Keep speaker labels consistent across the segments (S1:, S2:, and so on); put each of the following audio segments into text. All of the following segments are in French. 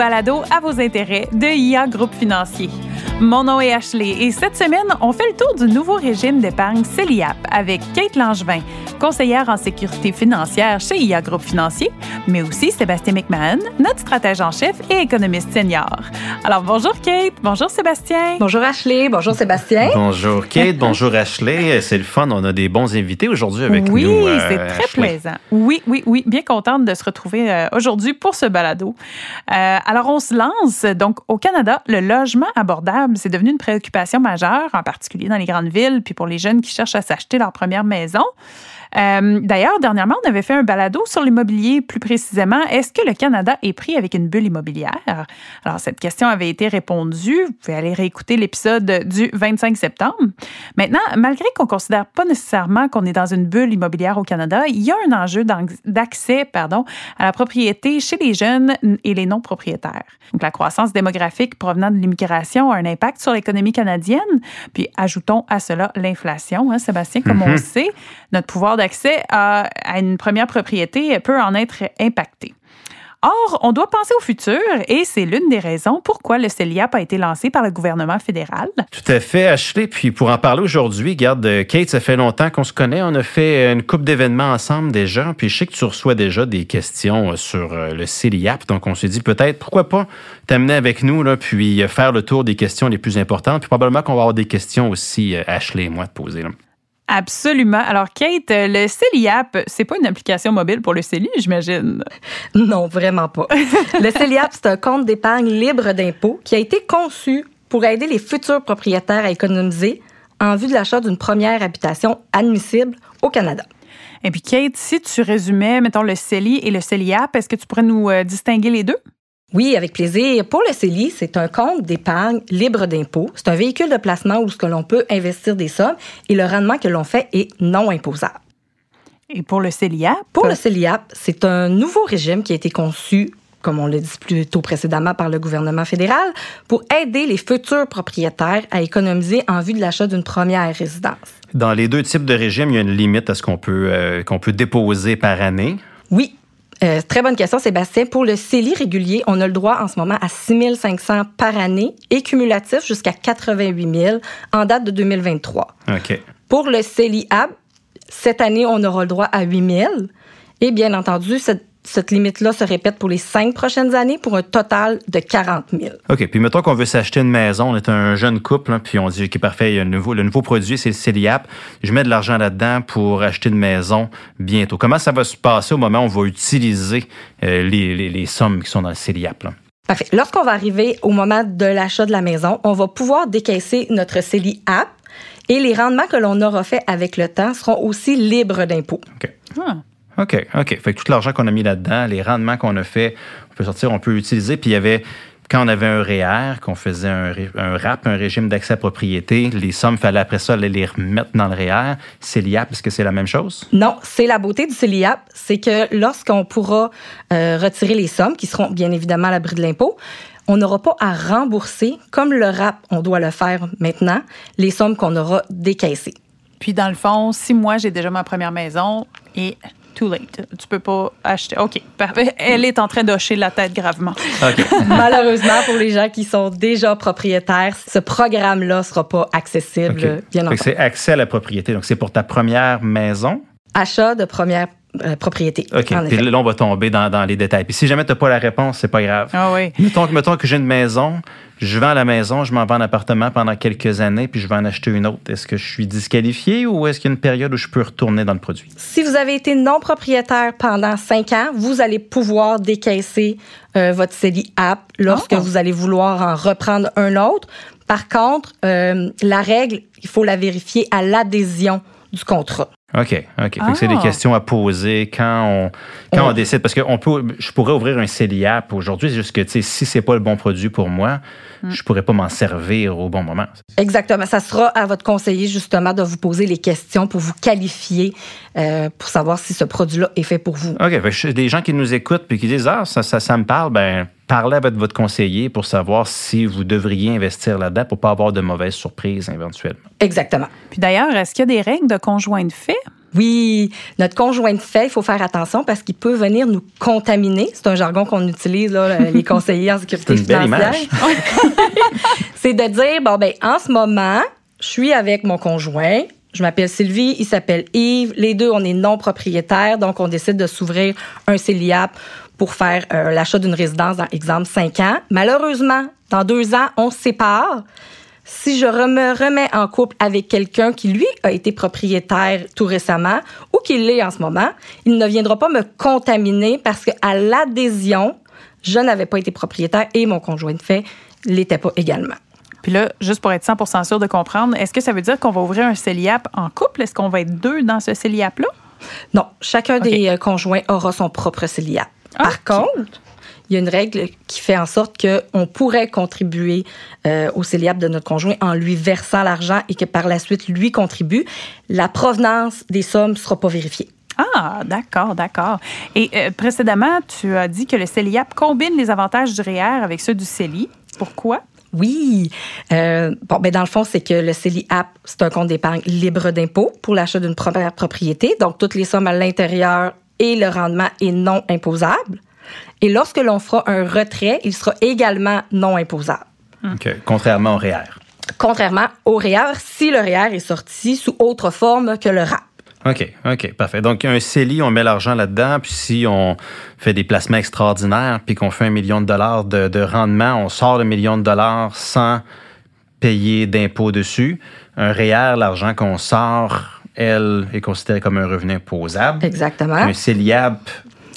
S1: balado à vos intérêts de IA Groupe Financier. Mon nom est Ashley et cette semaine, on fait le tour du nouveau régime d'épargne CELIAP avec Kate Langevin, conseillère en sécurité financière chez IA Groupe Financier, mais aussi Sébastien McMahon, notre stratège en chef et économiste senior. Alors bonjour Kate, bonjour Sébastien.
S2: Bonjour Ashley, bonjour Sébastien.
S3: Bonjour Kate, bonjour Ashley. C'est le fun, on a des bons invités aujourd'hui avec
S1: oui,
S3: nous.
S1: Oui, c'est très plaisant. Oui, oui, oui, bien contente de se retrouver euh, aujourd'hui pour ce balado. Euh, alors on se lance. Donc au Canada, le logement abordable c'est devenu une préoccupation majeure, en particulier dans les grandes villes, puis pour les jeunes qui cherchent à s'acheter leur première maison. Euh, d'ailleurs, dernièrement, on avait fait un balado sur l'immobilier, plus précisément. Est-ce que le Canada est pris avec une bulle immobilière? Alors, cette question avait été répondue. Vous pouvez aller réécouter l'épisode du 25 septembre. Maintenant, malgré qu'on ne considère pas nécessairement qu'on est dans une bulle immobilière au Canada, il y a un enjeu d'accès pardon, à la propriété chez les jeunes et les non-propriétaires. Donc, la croissance démographique provenant de l'immigration a un impact sur l'économie canadienne. Puis, ajoutons à cela l'inflation. Hein, Sébastien, comme on le mm-hmm. sait, notre pouvoir d'accès à, une première propriété peut en être impacté. Or, on doit penser au futur et c'est l'une des raisons pourquoi le CELIAP a été lancé par le gouvernement fédéral.
S3: Tout à fait, Ashley. Puis pour en parler aujourd'hui, garde Kate, ça fait longtemps qu'on se connaît. On a fait une coupe d'événements ensemble déjà. Puis je sais que tu reçois déjà des questions sur euh, le CELIAP. Donc on s'est dit peut-être, pourquoi pas t'amener avec nous, là, puis faire le tour des questions les plus importantes. Puis probablement qu'on va avoir des questions aussi, euh, Ashley et moi, de poser.
S1: Absolument. Alors, Kate, le CELIAP, c'est pas une application mobile pour le CELI, j'imagine?
S2: Non, vraiment pas. le CELIAP, c'est un compte d'épargne libre d'impôts qui a été conçu pour aider les futurs propriétaires à économiser en vue de l'achat d'une première habitation admissible au Canada.
S1: Et puis, Kate, si tu résumais, mettons, le CELI et le CELIAP, est-ce que tu pourrais nous euh, distinguer les deux?
S2: Oui, avec plaisir. Pour le CELI, c'est un compte d'épargne libre d'impôt. C'est un véhicule de placement où ce que l'on peut investir des sommes et le rendement que l'on fait est non imposable.
S1: Et pour le CELIAP?
S2: Pour le CELIAP, c'est un nouveau régime qui a été conçu comme on l'a dit plus tôt précédemment par le gouvernement fédéral, pour aider les futurs propriétaires à économiser en vue de l'achat d'une première résidence.
S3: Dans les deux types de régimes, il y a une limite à ce qu'on peut, euh, qu'on peut déposer par année.
S2: Oui, euh, très bonne question, Sébastien. Pour le CELI régulier, on a le droit en ce moment à 6 500 par année et cumulatif jusqu'à 88 000 en date de 2023.
S3: OK.
S2: Pour le CELI AB, cette année, on aura le droit à 8 000. Et bien entendu, cette cette limite-là se répète pour les cinq prochaines années pour un total de 40 000.
S3: OK. Puis mettons qu'on veut s'acheter une maison, on est un jeune couple, hein, puis on dit, OK, parfait, il y a un nouveau, le nouveau produit, c'est le CELIAP. Je mets de l'argent là-dedans pour acheter une maison bientôt. Comment ça va se passer au moment où on va utiliser euh, les, sommes qui sont dans le CELIAP?
S2: Parfait. Lorsqu'on va arriver au moment de l'achat de la maison, on va pouvoir décaisser notre CELIAP et les rendements que l'on aura fait avec le temps seront aussi libres d'impôts.
S3: OK. Ah. OK, OK. Fait que tout l'argent qu'on a mis là-dedans, les rendements qu'on a fait, on peut sortir, on peut utiliser. Puis il y avait, quand on avait un REER, qu'on faisait un, un, RAP, un régime d'accès à propriété, les sommes, fallait après ça les remettre dans le REER. CELIAP, est-ce que c'est la même chose?
S2: Non, c'est la beauté du CELIAP, c'est que lorsqu'on pourra euh, retirer les sommes, qui seront bien évidemment à l'abri de l'impôt, on n'aura pas à rembourser, comme le RAP, on doit le faire maintenant, les sommes qu'on aura décaissées.
S1: Puis, dans le fond, si moi, j'ai déjà ma première maison et too late. Tu peux pas acheter. OK, parfait. Elle est en train d'hocher la tête gravement.
S2: Malheureusement, pour les gens qui sont déjà propriétaires, ce programme-là sera pas accessible, bien entendu.
S3: C'est accès à la propriété. Donc, c'est pour ta première maison?
S2: Achat de première euh, propriété.
S3: OK. Puis là, on va tomber dans, dans les détails. Puis si jamais tu n'as pas la réponse, c'est pas grave.
S1: Ah oui.
S3: Mettons, mettons que j'ai une maison, je vends la maison, je m'en vends un appartement pendant quelques années, puis je vais en acheter une autre. Est-ce que je suis disqualifié ou est-ce qu'il y a une période où je peux retourner dans le produit?
S2: Si vous avez été non propriétaire pendant cinq ans, vous allez pouvoir décaisser euh, votre CELI app lorsque ah. vous allez vouloir en reprendre un autre. Par contre, euh, la règle, il faut la vérifier à l'adhésion du contrat.
S3: OK, OK. c'est des ah. questions à poser quand on, quand on, décide. Parce que on peut, je pourrais ouvrir un CELIAP aujourd'hui, juste que si c'est pas le bon produit pour moi, hmm. je pourrais pas m'en servir au bon moment.
S2: Exactement. Ça sera à votre conseiller, justement, de vous poser les questions pour vous qualifier, euh, pour savoir si ce produit-là est fait pour vous.
S3: OK. Des gens qui nous écoutent puis qui disent Ah, ça, ça, ça me parle, ben parlez avec votre conseiller pour savoir si vous devriez investir là-dedans pour pas avoir de mauvaises surprises éventuellement.
S2: Exactement.
S1: Puis d'ailleurs, est-ce qu'il y a des règles de conjoint de fait?
S2: Oui, notre conjoint de fait, il faut faire attention parce qu'il peut venir nous contaminer. C'est un jargon qu'on utilise, là, les conseillers en sécurité
S3: une belle
S2: financière.
S3: image.
S2: C'est de dire, bon, ben, en ce moment, je suis avec mon conjoint. Je m'appelle Sylvie, il s'appelle Yves. Les deux, on est non propriétaires, donc on décide de s'ouvrir un CELIAP pour faire euh, l'achat d'une résidence dans, exemple, 5 ans. Malheureusement, dans deux ans, on se sépare. Si je me remets en couple avec quelqu'un qui, lui, a été propriétaire tout récemment ou qui l'est en ce moment, il ne viendra pas me contaminer parce qu'à l'adhésion, je n'avais pas été propriétaire et mon conjoint de fait l'était pas également.
S1: Puis là, juste pour être 100% sûr de comprendre, est-ce que ça veut dire qu'on va ouvrir un CELIAP en couple? Est-ce qu'on va être deux dans ce CELIAP-là?
S2: Non, chacun des euh, conjoints aura son propre CELIAP.
S1: Ah,
S2: Par contre, il y a une règle qui fait en sorte qu'on pourrait contribuer euh, au CELIAP de notre conjoint en lui versant l'argent et que par la suite, lui contribue. La provenance des sommes ne sera pas vérifiée.
S1: Ah, d'accord, d'accord. Et euh, précédemment, tu as dit que le CELIAP combine les avantages du REER avec ceux du CELI. Pourquoi?
S2: Oui. Euh, bon, ben dans le fond, c'est que le CELI-AP, c'est un compte d'épargne libre d'impôt pour l'achat d'une première propriété. Donc, toutes les sommes à l'intérieur et le rendement est non imposable. Et lorsque l'on fera un retrait, il sera également non imposable.
S3: OK. Contrairement au REER.
S2: Contrairement au REER, si le REER est sorti sous autre forme que le RAP.
S3: OK, OK, parfait. Donc, un CELI, on met l'argent là-dedans, puis si on fait des placements extraordinaires, puis qu'on fait un million de dollars de, de rendement, on sort le million de dollars sans payer d'impôt dessus. Un REER, l'argent qu'on sort, elle, est considéré comme un revenu imposable.
S2: Exactement.
S3: Un CELIAP,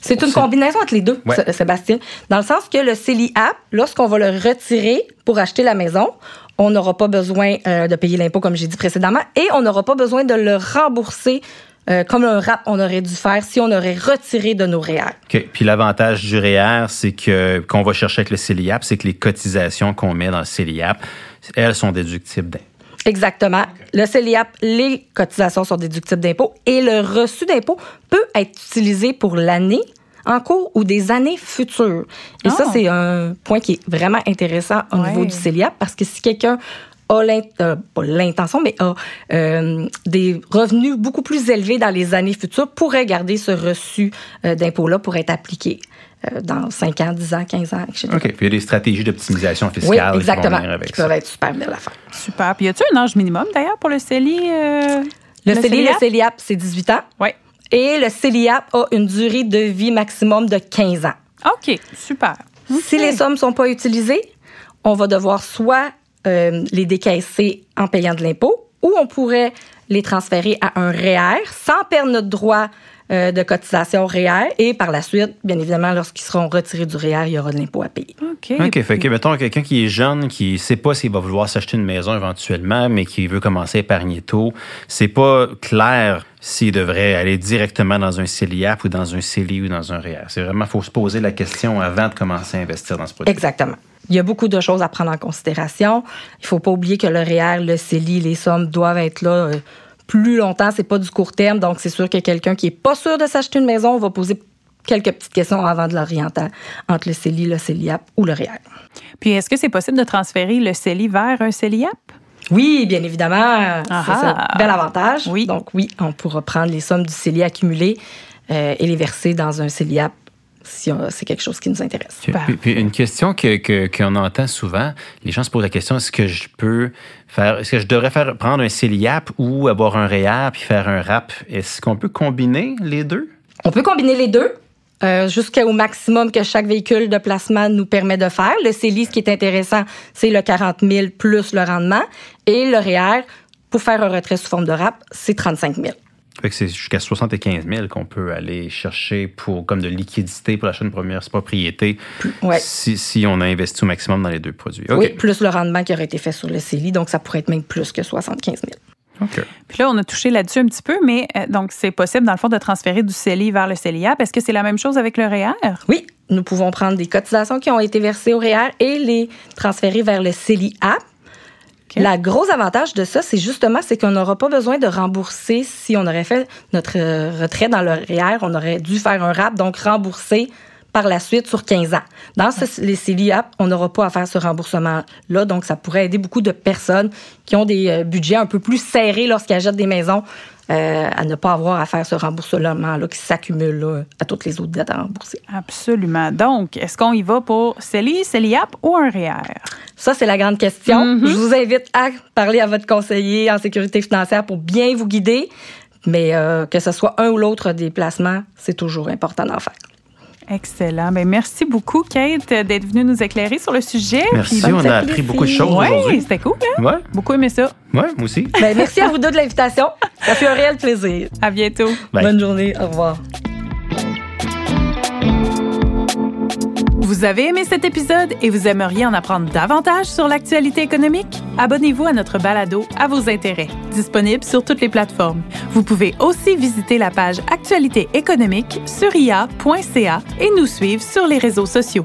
S2: C'est une combinaison entre les deux,
S3: Ouais.
S2: Sébastien. Dans le sens que le CELI-AP, lorsqu'on va le retirer pour acheter la maison, on n'aura pas besoin euh, de payer l'impôt, comme j'ai dit précédemment, et on n'aura pas besoin de le rembourser euh, comme un RAP on aurait dû faire si on aurait retiré de nos REER.
S3: OK. Puis l'avantage du REER, c'est que qu'on va chercher avec le CELIAP, c'est que les cotisations qu'on met dans le CELIAP, elles sont déductibles d'impôt.
S2: Exactement. Le CELIAP, les cotisations sont déductibles d'impôt et le reçu d'impôt peut être utilisé pour l'année en cours ou des années futures. Et ça,
S1: Ah.
S2: c'est un point qui est vraiment intéressant au
S1: Ouais.
S2: niveau du CELIAP parce que si quelqu'un a euh, l'intention, mais a euh, des revenus beaucoup plus élevés dans les années futures, pourrait garder ce reçu euh, d'impôt-là pour être appliqué dans 5 ans, 10 ans, 15 ans, etc.
S3: OK. Puis il y a des stratégies d'optimisation
S2: Oui,
S3: fiscale
S2: exactement.
S3: qui vont venir avec
S2: Qui
S3: ça.
S2: peuvent être super belles à faire.
S1: Super. Puis y a-tu un âge minimum d'ailleurs pour le CELI? euh,
S2: Le, CELI, le
S1: CELIAP?
S2: CELIAP, c'est 18 ans.
S1: Oui.
S2: Et le CELIAP a une durée de vie maximum de 15 ans.
S1: OK, super.
S2: Si les sommes ne sont pas utilisées, on va devoir soit euh, les décaisser en payant de l'impôt ou on pourrait les transférer à un REER sans perdre notre droit euh, de cotisation REER. Et par la suite, bien évidemment, lorsqu'ils seront retirés du REER, il y aura de l'impôt à payer.
S1: OK.
S3: OK. Fait que, mettons, quelqu'un qui est jeune, qui ne sait pas s'il va vouloir s'acheter une maison éventuellement, mais qui veut commencer à épargner tôt, c'est pas clair s'il devrait aller directement dans un CELIAP ou dans un CELI ou dans un REER. C'est vraiment, il faut se poser la question avant de commencer à investir dans ce produit.
S2: Exactement. Il y a beaucoup de choses à prendre en considération. Il faut pas oublier que le REER, le CELI, les sommes doivent être là euh, plus longtemps. C'est pas du court terme. Donc, c'est sûr que quelqu'un qui est pas sûr de s'acheter une maison va poser quelques petites questions avant de l'orienter entre le CELI, le CELIAP ou le REER.
S1: Puis est-ce que c'est possible de transférer le CELI vers un CELIAP?
S2: Oui, bien évidemment. C'est un bel avantage.
S1: Oui.
S2: Donc, oui, on pourra prendre les sommes du CELI accumulées euh, et les verser dans un CELIAP si c'est quelque chose qui nous intéresse.
S3: Puis,
S1: Super.
S3: puis- puis une question que, que- qu'on entend souvent, les gens se posent la question est-ce que je peux faire, est-ce que je devrais faire prendre un CELIAP ou avoir un REER puis faire un RAP? Est-ce qu'on peut combiner les deux?
S2: On peut combiner les deux euh, jusqu'au maximum que chaque véhicule de placement nous permet de faire. Le CELI, ce qui est intéressant, c'est le 40 000 plus le rendement. Et le REER, pour faire un retrait sous forme de RAP, c'est 35 000.
S3: Fait que c'est jusqu'à 75 000 qu'on peut aller chercher pour comme de liquidité pour l'achat d'une première propriété
S2: ouais.
S3: si, si on a investi au maximum dans les deux produits.
S2: Oui, plus le rendement qui aurait été fait sur le CELI. Donc, ça pourrait être même plus que 75 000.
S3: OK.
S1: Puis là, on a touché là-dessus un petit peu, mais euh, donc c'est possible, dans le fond, de transférer du CELI vers le CELIAP. Est-ce que c'est la même chose avec le REER?
S2: Oui, nous pouvons prendre des cotisations qui ont été versées au REER et les transférer vers le CELI La gros avantage de ça, c'est justement c'est qu'on n'aura pas besoin de rembourser si on aurait fait notre euh, retrait dans le on aurait dû faire un RAP, donc rembourser par la suite sur 15 ans. Dans les CELIAP, on n'aura pas à faire ce remboursement-là, donc ça pourrait aider beaucoup de personnes qui ont des euh, budgets un peu plus serrés lorsqu'ils achètent des maisons euh, à ne pas avoir à faire ce remboursement-là qui s'accumule à toutes les autres dettes à rembourser.
S1: Absolument. Donc, est-ce qu'on y va pour CELI, CELIAP ou un REER?
S2: Ça, c'est la grande question.
S1: Mm-hmm.
S2: Je vous invite à parler à votre conseiller en sécurité financière pour bien vous guider. Mais euh, que ce soit un ou l'autre des placements, c'est toujours important d'en faire.
S1: Excellent. Bien, merci beaucoup, Kate, d'être venue nous éclairer sur le sujet.
S3: Merci, on a appris beaucoup de choses aujourd'hui.
S1: c'était cool. Hein?
S3: Ouais.
S1: Beaucoup aimé ça.
S3: Ouais, moi aussi.
S2: Ben, merci à vous deux de l'invitation. Ça fait un réel plaisir.
S1: À bientôt.
S3: Bye.
S2: Bonne journée. Au revoir.
S1: Vous avez aimé cet épisode et vous aimeriez en apprendre davantage sur l'actualité économique? Abonnez-vous à notre balado à vos intérêts, disponible sur toutes les plateformes. Vous pouvez aussi visiter la page Actualité économique sur ia.ca et nous suivre sur les réseaux sociaux.